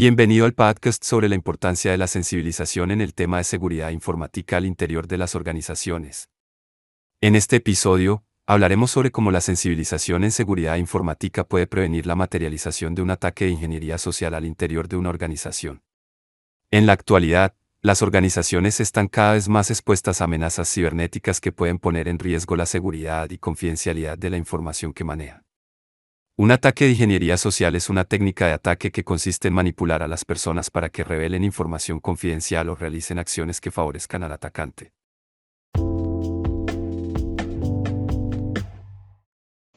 Bienvenido al podcast sobre la importancia de la sensibilización en el tema de seguridad informática al interior de las organizaciones. En este episodio, hablaremos sobre cómo la sensibilización en seguridad informática puede prevenir la materialización de un ataque de ingeniería social al interior de una organización. En la actualidad, las organizaciones están cada vez más expuestas a amenazas cibernéticas que pueden poner en riesgo la seguridad y confidencialidad de la información que manejan. Un ataque de ingeniería social es una técnica de ataque que consiste en manipular a las personas para que revelen información confidencial o realicen acciones que favorezcan al atacante.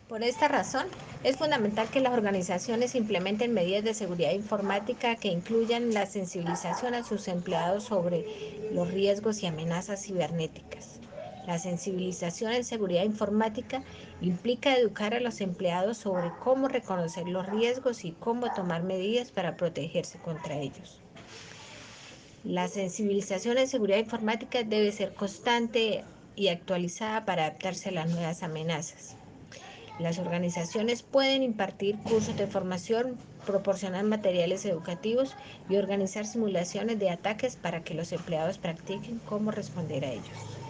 Por esta razón, es fundamental que las organizaciones implementen medidas de seguridad informática que incluyan la sensibilización a sus empleados sobre los riesgos y amenazas cibernéticas. La sensibilización en seguridad informática implica educar a los empleados sobre cómo reconocer los riesgos y cómo tomar medidas para protegerse contra ellos. La sensibilización en seguridad informática debe ser constante y actualizada para adaptarse a las nuevas amenazas. Las organizaciones pueden impartir cursos de formación, proporcionar materiales educativos y organizar simulaciones de ataques para que los empleados practiquen cómo responder a ellos.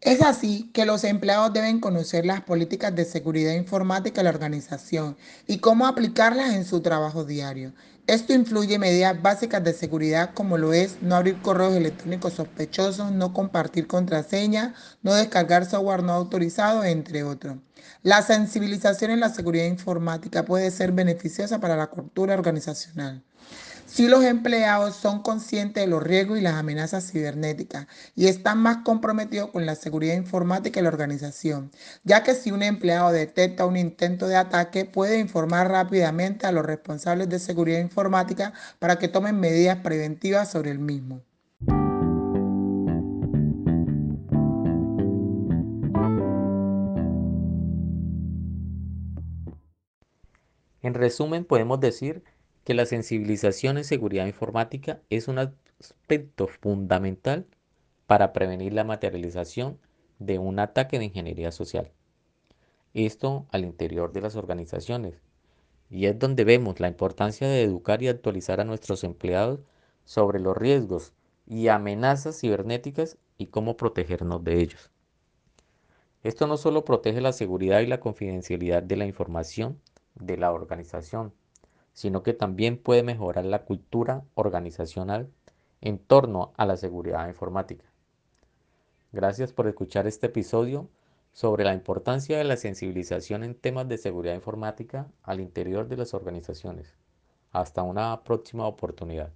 Es así que los empleados deben conocer las políticas de seguridad informática de la organización y cómo aplicarlas en su trabajo diario. Esto influye medidas básicas de seguridad como lo es no abrir correos electrónicos sospechosos, no compartir contraseñas, no descargar software no autorizado, entre otros. La sensibilización en la seguridad informática puede ser beneficiosa para la cultura organizacional. Si los empleados son conscientes de los riesgos y las amenazas cibernéticas y están más comprometidos con la seguridad informática de la organización, ya que si un empleado detecta un intento de ataque, puede informar rápidamente a los responsables de seguridad informática para que tomen medidas preventivas sobre el mismo. En resumen, podemos decir que la sensibilización en seguridad informática es un aspecto fundamental para prevenir la materialización de un ataque de ingeniería social. Esto al interior de las organizaciones. Y es donde vemos la importancia de educar y actualizar a nuestros empleados sobre los riesgos y amenazas cibernéticas y cómo protegernos de ellos. Esto no solo protege la seguridad y la confidencialidad de la información de la organización, sino que también puede mejorar la cultura organizacional en torno a la seguridad informática. Gracias por escuchar este episodio sobre la importancia de la sensibilización en temas de seguridad informática al interior de las organizaciones. Hasta una próxima oportunidad.